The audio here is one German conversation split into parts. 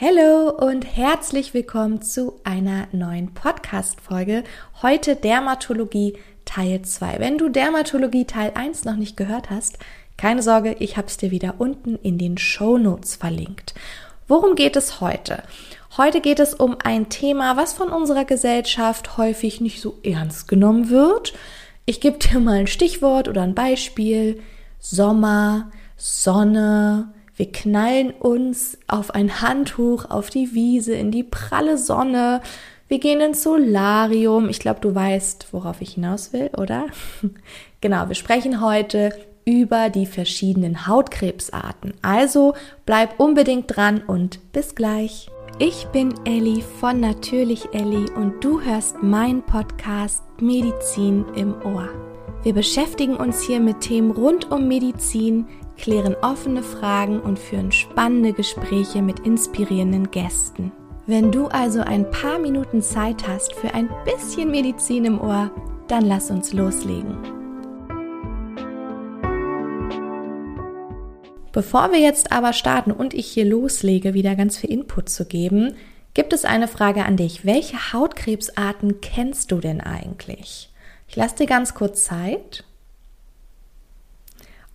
Hallo und herzlich willkommen zu einer neuen Podcast-Folge. Heute Dermatologie Teil 2. Wenn du Dermatologie Teil 1 noch nicht gehört hast, keine Sorge, ich habe es dir wieder unten in den Show Notes verlinkt. Worum geht es heute? Heute geht es um ein Thema, was von unserer Gesellschaft häufig nicht so ernst genommen wird. Ich gebe dir mal ein Stichwort oder ein Beispiel. Sommer, Sonne, wir knallen uns auf ein Handtuch auf die Wiese, in die pralle Sonne. Wir gehen ins Solarium. Ich glaube, du weißt, worauf ich hinaus will, oder? genau, wir sprechen heute über die verschiedenen Hautkrebsarten. Also bleib unbedingt dran und bis gleich. Ich bin Elli von Natürlich Elli und du hörst meinen Podcast Medizin im Ohr. Wir beschäftigen uns hier mit Themen rund um Medizin, klären offene Fragen und führen spannende Gespräche mit inspirierenden Gästen. Wenn du also ein paar Minuten Zeit hast für ein bisschen Medizin im Ohr, dann lass uns loslegen. Bevor wir jetzt aber starten und ich hier loslege, wieder ganz viel Input zu geben, gibt es eine Frage an dich. Welche Hautkrebsarten kennst du denn eigentlich? Ich lasse dir ganz kurz Zeit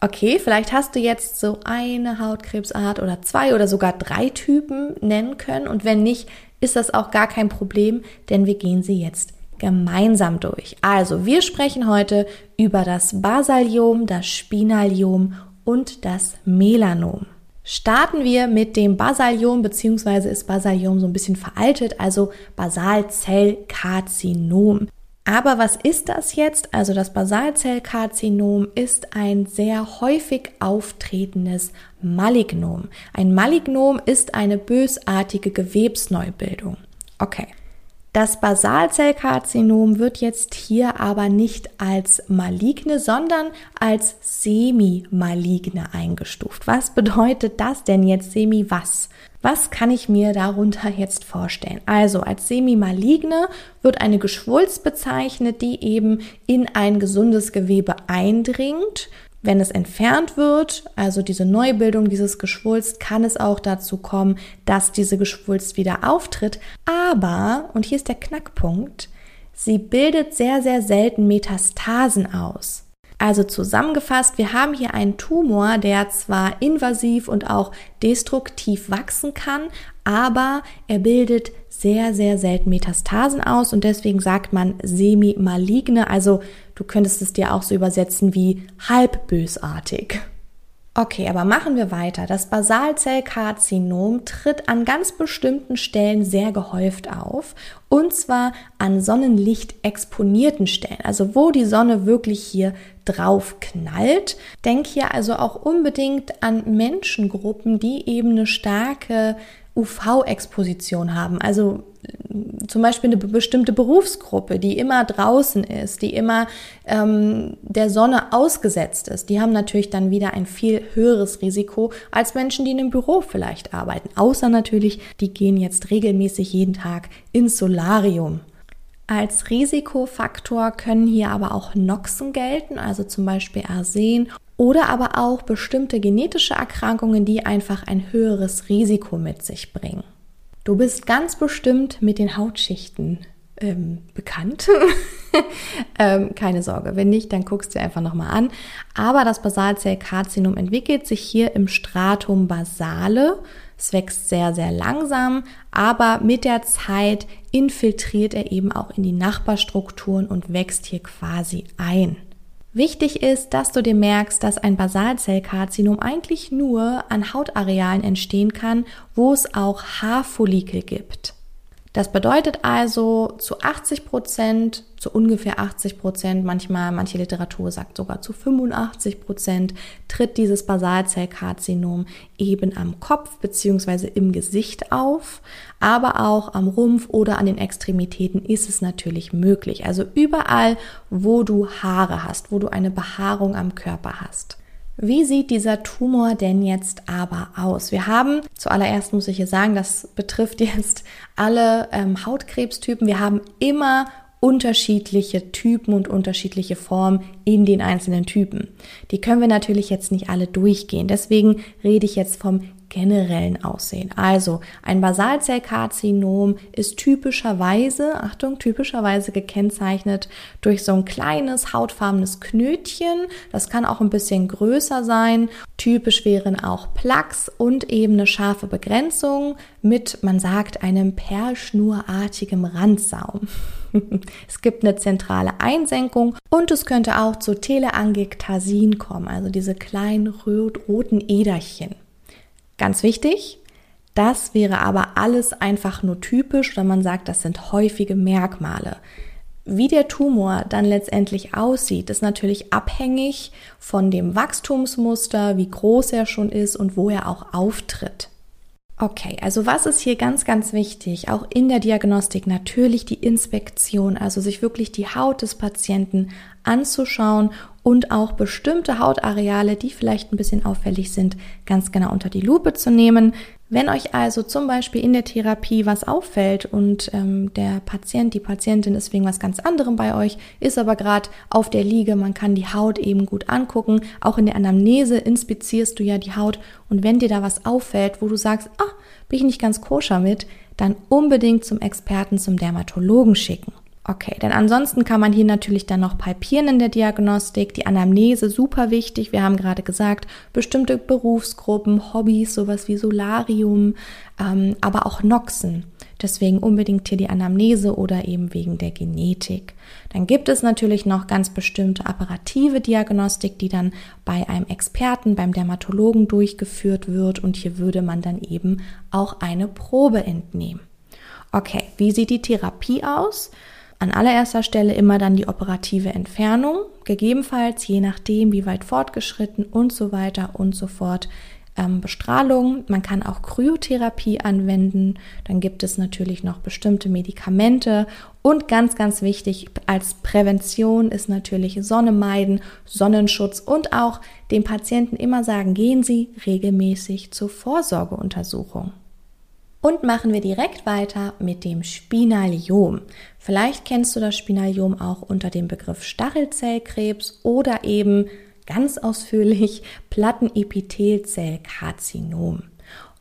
okay, vielleicht hast du jetzt so eine Hautkrebsart oder zwei oder sogar drei Typen nennen können. Und wenn nicht, ist das auch gar kein Problem, denn wir gehen sie jetzt gemeinsam durch. Also, wir sprechen heute über das Basaliom, das Spinaliom und das Melanom. Starten wir mit dem Basaliom, beziehungsweise ist Basaliom so ein bisschen veraltet, also Basalzellkarzinom. Aber was ist das jetzt? Also das Basalzellkarzinom ist ein sehr häufig auftretendes Malignom. Ein Malignom ist eine bösartige Gewebsneubildung. Okay. Das Basalzellkarzinom wird jetzt hier aber nicht als maligne, sondern als semi-maligne eingestuft. Was bedeutet das denn jetzt semi was? Was kann ich mir darunter jetzt vorstellen? Also als semi-maligne wird eine Geschwulst bezeichnet, die eben in ein gesundes Gewebe eindringt. Wenn es entfernt wird, also diese Neubildung dieses Geschwulst, kann es auch dazu kommen, dass diese Geschwulst wieder auftritt. Aber, und hier ist der Knackpunkt, sie bildet sehr, sehr selten Metastasen aus. Also zusammengefasst, wir haben hier einen Tumor, der zwar invasiv und auch destruktiv wachsen kann, aber er bildet sehr, sehr selten Metastasen aus und deswegen sagt man semi-maligne, also du könntest es dir auch so übersetzen wie halbbösartig. Okay, aber machen wir weiter. Das Basalzellkarzinom tritt an ganz bestimmten Stellen sehr gehäuft auf und zwar an Sonnenlicht exponierten Stellen, also wo die Sonne wirklich hier drauf knallt. Denk hier also auch unbedingt an Menschengruppen, die eben eine starke UV-Exposition haben. Also äh, zum Beispiel eine bestimmte Berufsgruppe, die immer draußen ist, die immer ähm, der Sonne ausgesetzt ist, die haben natürlich dann wieder ein viel höheres Risiko als Menschen, die in einem Büro vielleicht arbeiten. Außer natürlich, die gehen jetzt regelmäßig jeden Tag ins Solarium. Als Risikofaktor können hier aber auch Noxen gelten, also zum Beispiel Arsen oder aber auch bestimmte genetische Erkrankungen, die einfach ein höheres Risiko mit sich bringen. Du bist ganz bestimmt mit den Hautschichten ähm, bekannt. ähm, keine Sorge, wenn nicht, dann guckst du einfach nochmal an. Aber das Basalzellkarzinom entwickelt sich hier im Stratum basale. Es wächst sehr, sehr langsam, aber mit der Zeit infiltriert er eben auch in die Nachbarstrukturen und wächst hier quasi ein. Wichtig ist, dass du dir merkst, dass ein Basalzellkarzinom eigentlich nur an Hautarealen entstehen kann, wo es auch Haarfollikel gibt. Das bedeutet also zu 80 Prozent, zu ungefähr 80 Prozent, manchmal, manche Literatur sagt sogar zu 85 Prozent, tritt dieses Basalzellkarzinom eben am Kopf beziehungsweise im Gesicht auf, aber auch am Rumpf oder an den Extremitäten ist es natürlich möglich. Also überall, wo du Haare hast, wo du eine Behaarung am Körper hast. Wie sieht dieser Tumor denn jetzt aber aus? Wir haben, zuallererst muss ich hier sagen, das betrifft jetzt alle ähm, Hautkrebstypen. Wir haben immer unterschiedliche Typen und unterschiedliche Formen in den einzelnen Typen. Die können wir natürlich jetzt nicht alle durchgehen. Deswegen rede ich jetzt vom generellen Aussehen. Also ein Basalzellkarzinom ist typischerweise, Achtung, typischerweise gekennzeichnet durch so ein kleines hautfarbenes Knötchen. Das kann auch ein bisschen größer sein. Typisch wären auch Plaques und eben eine scharfe Begrenzung mit, man sagt, einem perlschnurartigem Randsaum. es gibt eine zentrale Einsenkung und es könnte auch zu Teleangiektasien kommen, also diese kleinen roten Äderchen. Ganz wichtig, das wäre aber alles einfach nur typisch oder man sagt, das sind häufige Merkmale. Wie der Tumor dann letztendlich aussieht, ist natürlich abhängig von dem Wachstumsmuster, wie groß er schon ist und wo er auch auftritt. Okay, also was ist hier ganz, ganz wichtig? Auch in der Diagnostik natürlich die Inspektion, also sich wirklich die Haut des Patienten anzuschauen und auch bestimmte Hautareale, die vielleicht ein bisschen auffällig sind, ganz genau unter die Lupe zu nehmen. Wenn euch also zum Beispiel in der Therapie was auffällt und ähm, der Patient, die Patientin ist wegen was ganz anderem bei euch, ist aber gerade auf der Liege, man kann die Haut eben gut angucken. Auch in der Anamnese inspizierst du ja die Haut und wenn dir da was auffällt, wo du sagst, ah, bin ich nicht ganz koscher mit, dann unbedingt zum Experten, zum Dermatologen schicken. Okay, denn ansonsten kann man hier natürlich dann noch palpieren in der Diagnostik, die Anamnese super wichtig. Wir haben gerade gesagt, bestimmte Berufsgruppen, Hobbys, sowas wie Solarium, ähm, aber auch Noxen. Deswegen unbedingt hier die Anamnese oder eben wegen der Genetik. Dann gibt es natürlich noch ganz bestimmte apparative Diagnostik, die dann bei einem Experten, beim Dermatologen durchgeführt wird und hier würde man dann eben auch eine Probe entnehmen. Okay, wie sieht die Therapie aus? An allererster Stelle immer dann die operative Entfernung, gegebenenfalls je nachdem, wie weit fortgeschritten und so weiter und so fort. Ähm, Bestrahlung, man kann auch Kryotherapie anwenden, dann gibt es natürlich noch bestimmte Medikamente und ganz, ganz wichtig als Prävention ist natürlich Sonne meiden, Sonnenschutz und auch dem Patienten immer sagen, gehen Sie regelmäßig zur Vorsorgeuntersuchung. Und machen wir direkt weiter mit dem Spinaliom. Vielleicht kennst du das Spinaliom auch unter dem Begriff Stachelzellkrebs oder eben ganz ausführlich Plattenepithelzellkarzinom.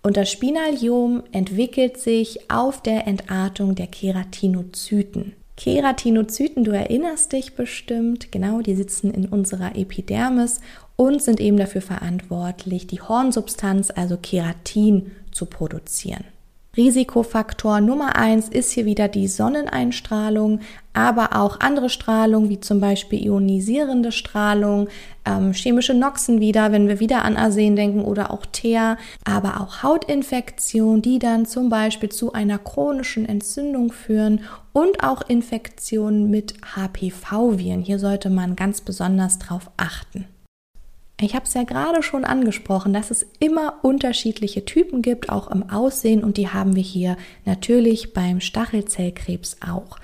Und das Spinaliom entwickelt sich auf der Entartung der Keratinozyten. Keratinozyten, du erinnerst dich bestimmt, genau, die sitzen in unserer Epidermis und sind eben dafür verantwortlich, die Hornsubstanz, also Keratin, zu produzieren. Risikofaktor Nummer eins ist hier wieder die Sonneneinstrahlung, aber auch andere Strahlung, wie zum Beispiel ionisierende Strahlung, ähm, chemische Noxen wieder, wenn wir wieder an Arsen denken oder auch Teer, aber auch Hautinfektion, die dann zum Beispiel zu einer chronischen Entzündung führen und auch Infektionen mit HPV-Viren. Hier sollte man ganz besonders drauf achten. Ich habe es ja gerade schon angesprochen, dass es immer unterschiedliche Typen gibt, auch im Aussehen, und die haben wir hier natürlich beim Stachelzellkrebs auch.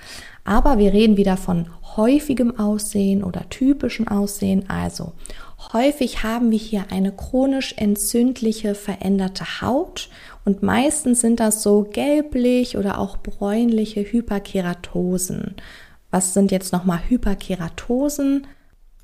Aber wir reden wieder von häufigem Aussehen oder typischen Aussehen. Also häufig haben wir hier eine chronisch entzündliche veränderte Haut und meistens sind das so gelblich oder auch bräunliche Hyperkeratosen. Was sind jetzt nochmal Hyperkeratosen?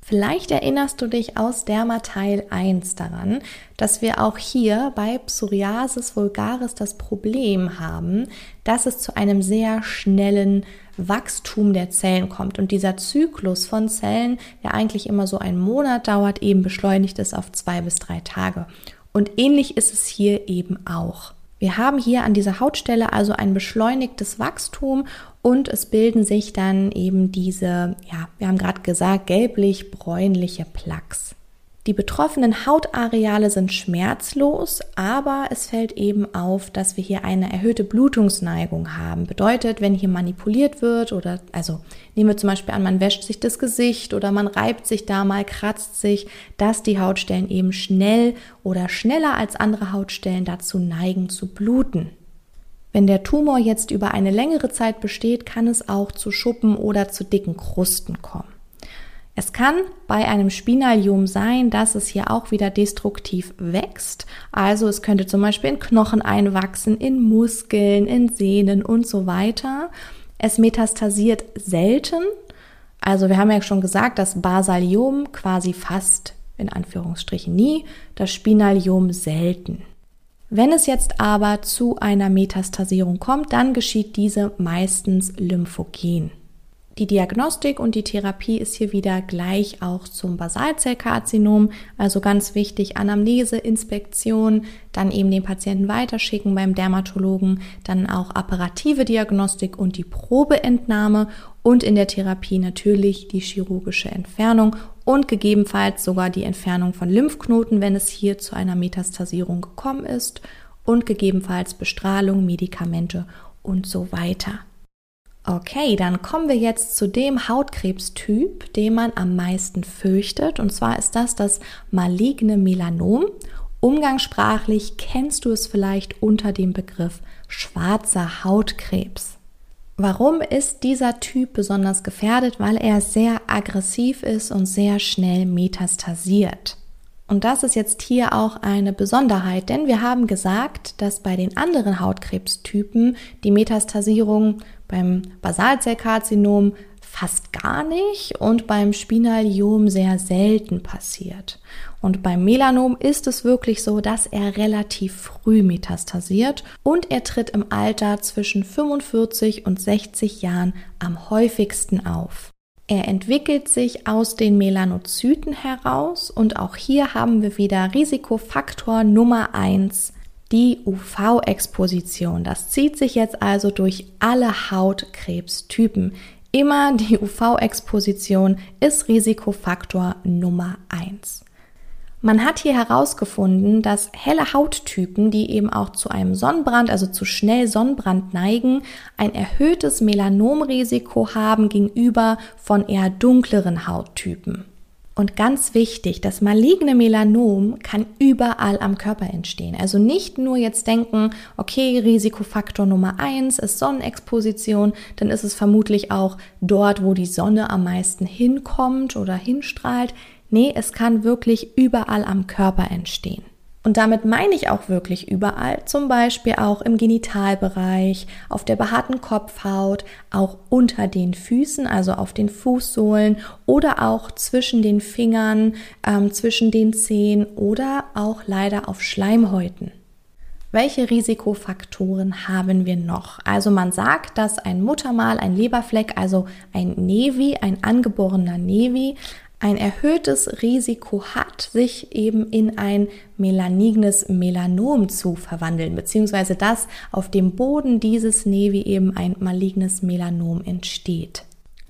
Vielleicht erinnerst du dich aus Derma Teil 1 daran, dass wir auch hier bei Psoriasis vulgaris das Problem haben, dass es zu einem sehr schnellen Wachstum der Zellen kommt und dieser Zyklus von Zellen, der eigentlich immer so einen Monat dauert, eben beschleunigt ist auf zwei bis drei Tage. Und ähnlich ist es hier eben auch. Wir haben hier an dieser Hautstelle also ein beschleunigtes Wachstum und es bilden sich dann eben diese, ja, wir haben gerade gesagt, gelblich-bräunliche Plaques. Die betroffenen Hautareale sind schmerzlos, aber es fällt eben auf, dass wir hier eine erhöhte Blutungsneigung haben. Bedeutet, wenn hier manipuliert wird oder, also nehmen wir zum Beispiel an, man wäscht sich das Gesicht oder man reibt sich da mal, kratzt sich, dass die Hautstellen eben schnell oder schneller als andere Hautstellen dazu neigen zu bluten. Wenn der Tumor jetzt über eine längere Zeit besteht, kann es auch zu Schuppen oder zu dicken Krusten kommen. Es kann bei einem Spinalium sein, dass es hier auch wieder destruktiv wächst. Also es könnte zum Beispiel in Knochen einwachsen, in Muskeln, in Sehnen und so weiter. Es metastasiert selten. Also wir haben ja schon gesagt, das Basaliom quasi fast in Anführungsstrichen nie, das Spinalium selten. Wenn es jetzt aber zu einer Metastasierung kommt, dann geschieht diese meistens lymphogen. Die Diagnostik und die Therapie ist hier wieder gleich auch zum Basalzellkarzinom. Also ganz wichtig, Anamnese, Inspektion, dann eben den Patienten weiterschicken beim Dermatologen, dann auch apparative Diagnostik und die Probeentnahme und in der Therapie natürlich die chirurgische Entfernung und gegebenenfalls sogar die Entfernung von Lymphknoten, wenn es hier zu einer Metastasierung gekommen ist und gegebenenfalls Bestrahlung, Medikamente und so weiter. Okay, dann kommen wir jetzt zu dem Hautkrebstyp, den man am meisten fürchtet. Und zwar ist das das maligne Melanom. Umgangssprachlich kennst du es vielleicht unter dem Begriff schwarzer Hautkrebs. Warum ist dieser Typ besonders gefährdet? Weil er sehr aggressiv ist und sehr schnell metastasiert. Und das ist jetzt hier auch eine Besonderheit, denn wir haben gesagt, dass bei den anderen Hautkrebstypen die Metastasierung beim Basalzellkarzinom fast gar nicht und beim Spinaliom sehr selten passiert. Und beim Melanom ist es wirklich so, dass er relativ früh metastasiert und er tritt im Alter zwischen 45 und 60 Jahren am häufigsten auf. Er entwickelt sich aus den Melanozyten heraus und auch hier haben wir wieder Risikofaktor Nummer eins die UV-Exposition. Das zieht sich jetzt also durch alle Hautkrebstypen. Immer die UV-Exposition ist Risikofaktor Nummer eins. Man hat hier herausgefunden, dass helle Hauttypen, die eben auch zu einem Sonnenbrand, also zu schnell Sonnenbrand neigen, ein erhöhtes Melanomrisiko haben gegenüber von eher dunkleren Hauttypen. Und ganz wichtig, das maligne Melanom kann überall am Körper entstehen. Also nicht nur jetzt denken, okay, Risikofaktor Nummer eins ist Sonnenexposition, dann ist es vermutlich auch dort, wo die Sonne am meisten hinkommt oder hinstrahlt. Nee, es kann wirklich überall am Körper entstehen. Und damit meine ich auch wirklich überall, zum Beispiel auch im Genitalbereich, auf der behaarten Kopfhaut, auch unter den Füßen, also auf den Fußsohlen oder auch zwischen den Fingern, ähm, zwischen den Zehen oder auch leider auf Schleimhäuten. Welche Risikofaktoren haben wir noch? Also man sagt, dass ein Muttermal, ein Leberfleck, also ein Nevi, ein angeborener Nevi, ein erhöhtes Risiko hat, sich eben in ein melanignes Melanom zu verwandeln, beziehungsweise dass auf dem Boden dieses Nevi eben ein malignes Melanom entsteht.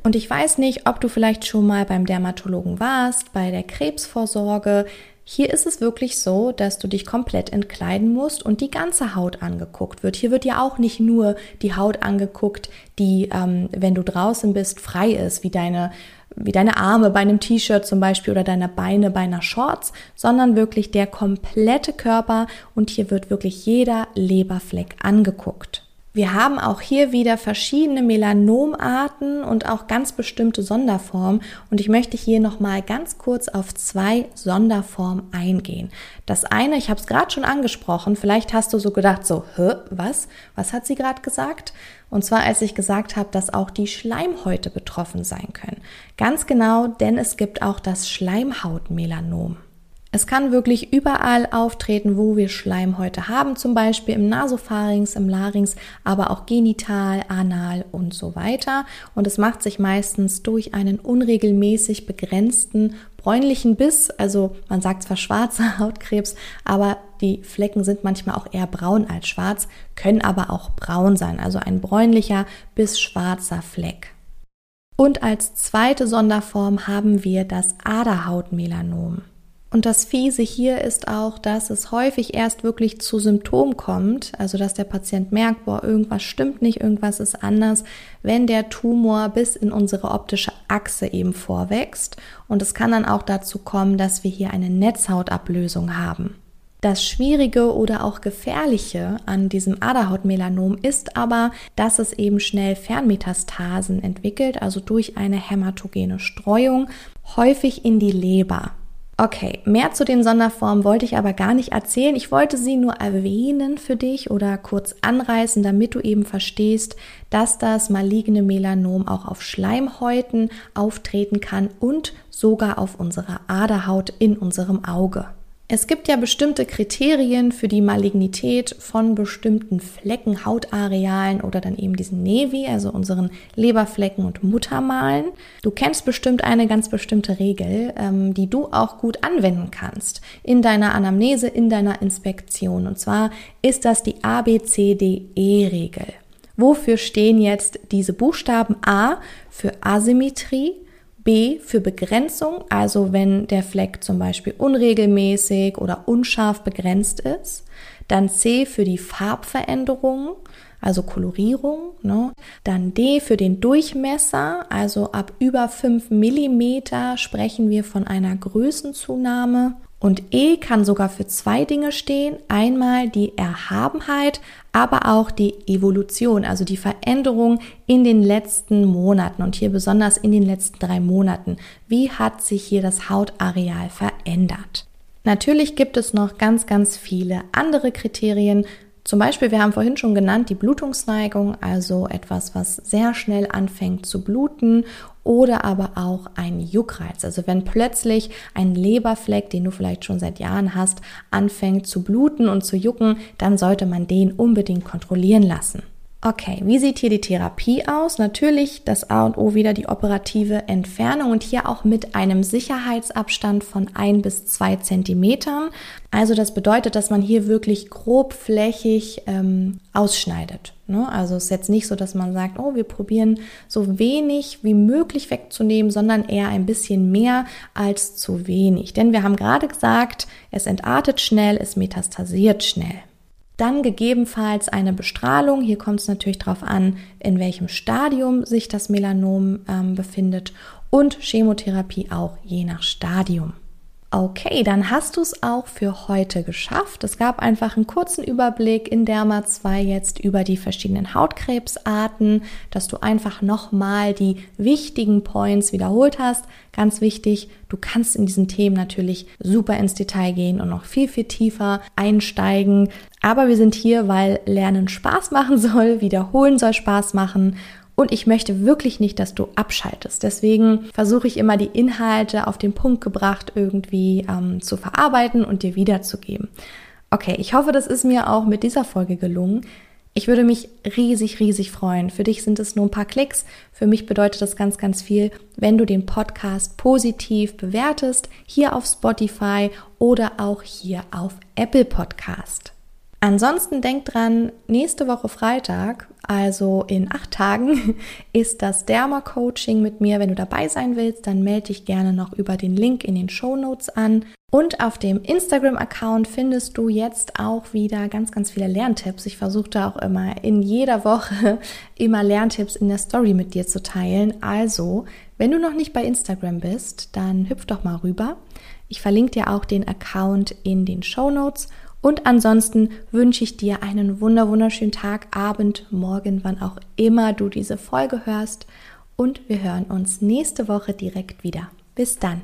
Und ich weiß nicht, ob du vielleicht schon mal beim Dermatologen warst, bei der Krebsvorsorge. Hier ist es wirklich so, dass du dich komplett entkleiden musst und die ganze Haut angeguckt wird. Hier wird ja auch nicht nur die Haut angeguckt, die, ähm, wenn du draußen bist, frei ist, wie deine wie deine Arme bei einem T-Shirt zum Beispiel oder deine Beine bei einer Shorts, sondern wirklich der komplette Körper und hier wird wirklich jeder Leberfleck angeguckt. Wir haben auch hier wieder verschiedene Melanomarten und auch ganz bestimmte Sonderformen und ich möchte hier noch mal ganz kurz auf zwei Sonderformen eingehen. Das eine, ich habe es gerade schon angesprochen, vielleicht hast du so gedacht so, Hä, was? Was hat sie gerade gesagt? Und zwar als ich gesagt habe, dass auch die Schleimhäute betroffen sein können. Ganz genau, denn es gibt auch das Schleimhautmelanom. Es kann wirklich überall auftreten, wo wir Schleimhäute haben, zum Beispiel im Nasopharynx, im Larynx, aber auch genital, anal und so weiter. Und es macht sich meistens durch einen unregelmäßig begrenzten bräunlichen Biss, also man sagt zwar schwarzer Hautkrebs, aber die Flecken sind manchmal auch eher braun als schwarz, können aber auch braun sein, also ein bräunlicher bis schwarzer Fleck. Und als zweite Sonderform haben wir das Aderhautmelanom. Und das Fiese hier ist auch, dass es häufig erst wirklich zu Symptomen kommt, also dass der Patient merkt, boah, irgendwas stimmt nicht, irgendwas ist anders, wenn der Tumor bis in unsere optische Achse eben vorwächst. Und es kann dann auch dazu kommen, dass wir hier eine Netzhautablösung haben. Das Schwierige oder auch Gefährliche an diesem Aderhautmelanom ist aber, dass es eben schnell Fernmetastasen entwickelt, also durch eine hämatogene Streuung, häufig in die Leber. Okay, mehr zu den Sonderformen wollte ich aber gar nicht erzählen. Ich wollte sie nur erwähnen für dich oder kurz anreißen, damit du eben verstehst, dass das maligne Melanom auch auf Schleimhäuten auftreten kann und sogar auf unserer Aderhaut in unserem Auge. Es gibt ja bestimmte Kriterien für die Malignität von bestimmten Flecken, Hautarealen oder dann eben diesen Nevi, also unseren Leberflecken und Muttermalen. Du kennst bestimmt eine ganz bestimmte Regel, ähm, die du auch gut anwenden kannst in deiner Anamnese, in deiner Inspektion. Und zwar ist das die ABCDE-Regel. Wofür stehen jetzt diese Buchstaben A für Asymmetrie, B für Begrenzung, also wenn der Fleck zum Beispiel unregelmäßig oder unscharf begrenzt ist. Dann C für die Farbveränderung, also Kolorierung. Ne? Dann D für den Durchmesser, also ab über 5 mm sprechen wir von einer Größenzunahme. Und E kann sogar für zwei Dinge stehen. Einmal die Erhabenheit, aber auch die Evolution, also die Veränderung in den letzten Monaten und hier besonders in den letzten drei Monaten. Wie hat sich hier das Hautareal verändert? Natürlich gibt es noch ganz, ganz viele andere Kriterien, zum Beispiel, wir haben vorhin schon genannt, die Blutungsneigung, also etwas, was sehr schnell anfängt zu bluten oder aber auch ein Juckreiz. Also wenn plötzlich ein Leberfleck, den du vielleicht schon seit Jahren hast, anfängt zu bluten und zu jucken, dann sollte man den unbedingt kontrollieren lassen. Okay, wie sieht hier die Therapie aus? Natürlich das A und O wieder die operative Entfernung und hier auch mit einem Sicherheitsabstand von ein bis zwei Zentimetern. Also das bedeutet, dass man hier wirklich grobflächig ähm, ausschneidet. Ne? Also es ist jetzt nicht so, dass man sagt, oh, wir probieren so wenig wie möglich wegzunehmen, sondern eher ein bisschen mehr als zu wenig. Denn wir haben gerade gesagt, es entartet schnell, es metastasiert schnell. Dann gegebenenfalls eine Bestrahlung. Hier kommt es natürlich darauf an, in welchem Stadium sich das Melanom ähm, befindet. Und Chemotherapie auch je nach Stadium. Okay, dann hast du es auch für heute geschafft. Es gab einfach einen kurzen Überblick in Derma 2 jetzt über die verschiedenen Hautkrebsarten, dass du einfach nochmal die wichtigen Points wiederholt hast. Ganz wichtig, du kannst in diesen Themen natürlich super ins Detail gehen und noch viel, viel tiefer einsteigen. Aber wir sind hier, weil Lernen Spaß machen soll, wiederholen soll Spaß machen und ich möchte wirklich nicht, dass du abschaltest. Deswegen versuche ich immer die Inhalte auf den Punkt gebracht irgendwie ähm, zu verarbeiten und dir wiederzugeben. Okay, ich hoffe, das ist mir auch mit dieser Folge gelungen. Ich würde mich riesig, riesig freuen. Für dich sind es nur ein paar Klicks. Für mich bedeutet das ganz, ganz viel, wenn du den Podcast positiv bewertest, hier auf Spotify oder auch hier auf Apple Podcast. Ansonsten denk dran, nächste Woche Freitag, also in acht Tagen, ist das Derma-Coaching mit mir. Wenn du dabei sein willst, dann melde dich gerne noch über den Link in den Show Notes an. Und auf dem Instagram-Account findest du jetzt auch wieder ganz, ganz viele Lerntipps. Ich versuche da auch immer in jeder Woche immer Lerntipps in der Story mit dir zu teilen. Also, wenn du noch nicht bei Instagram bist, dann hüpf doch mal rüber. Ich verlinke dir auch den Account in den Show Notes und ansonsten wünsche ich dir einen wunder wunderschönen Tag, Abend, Morgen, wann auch immer du diese Folge hörst. Und wir hören uns nächste Woche direkt wieder. Bis dann.